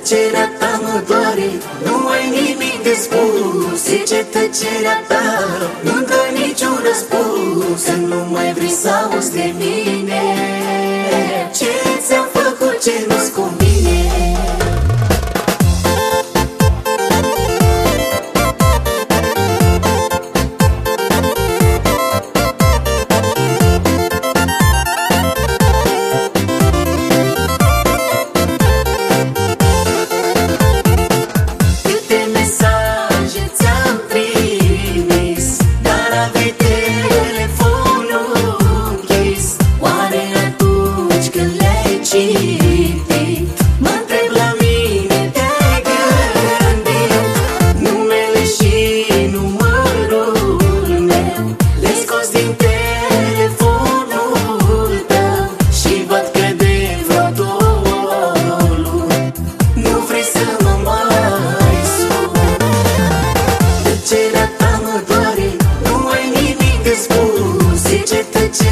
tăcerea ta mă doare. Nu ai nimic de spus E ce tăcerea ta. Nu dă niciun răspuns Să nu mai vrei să auzi de mine.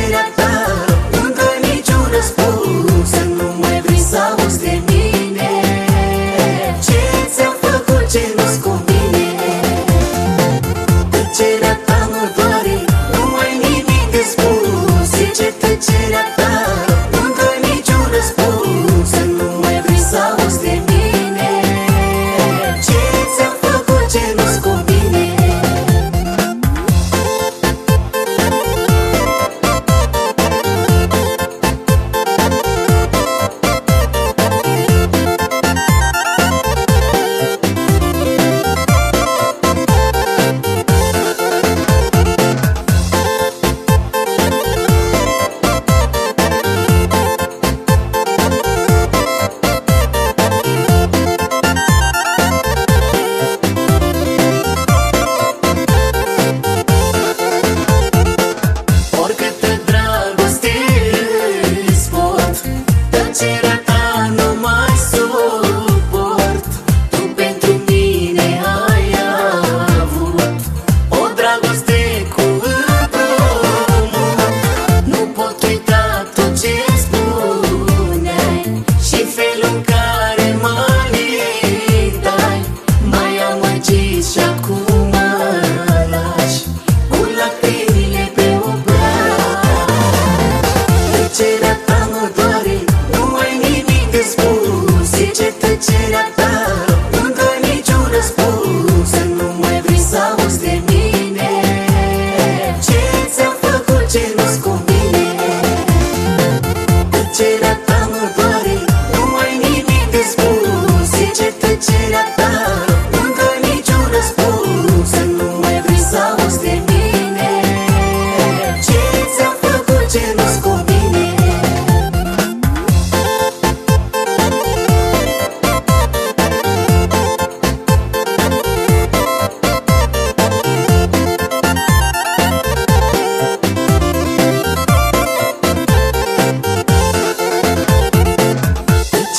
Mira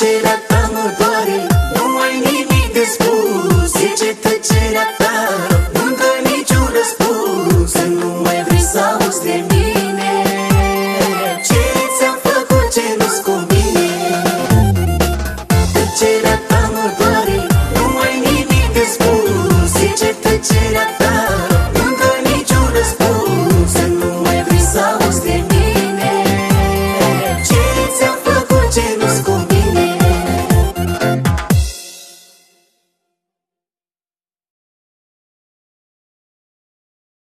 it up.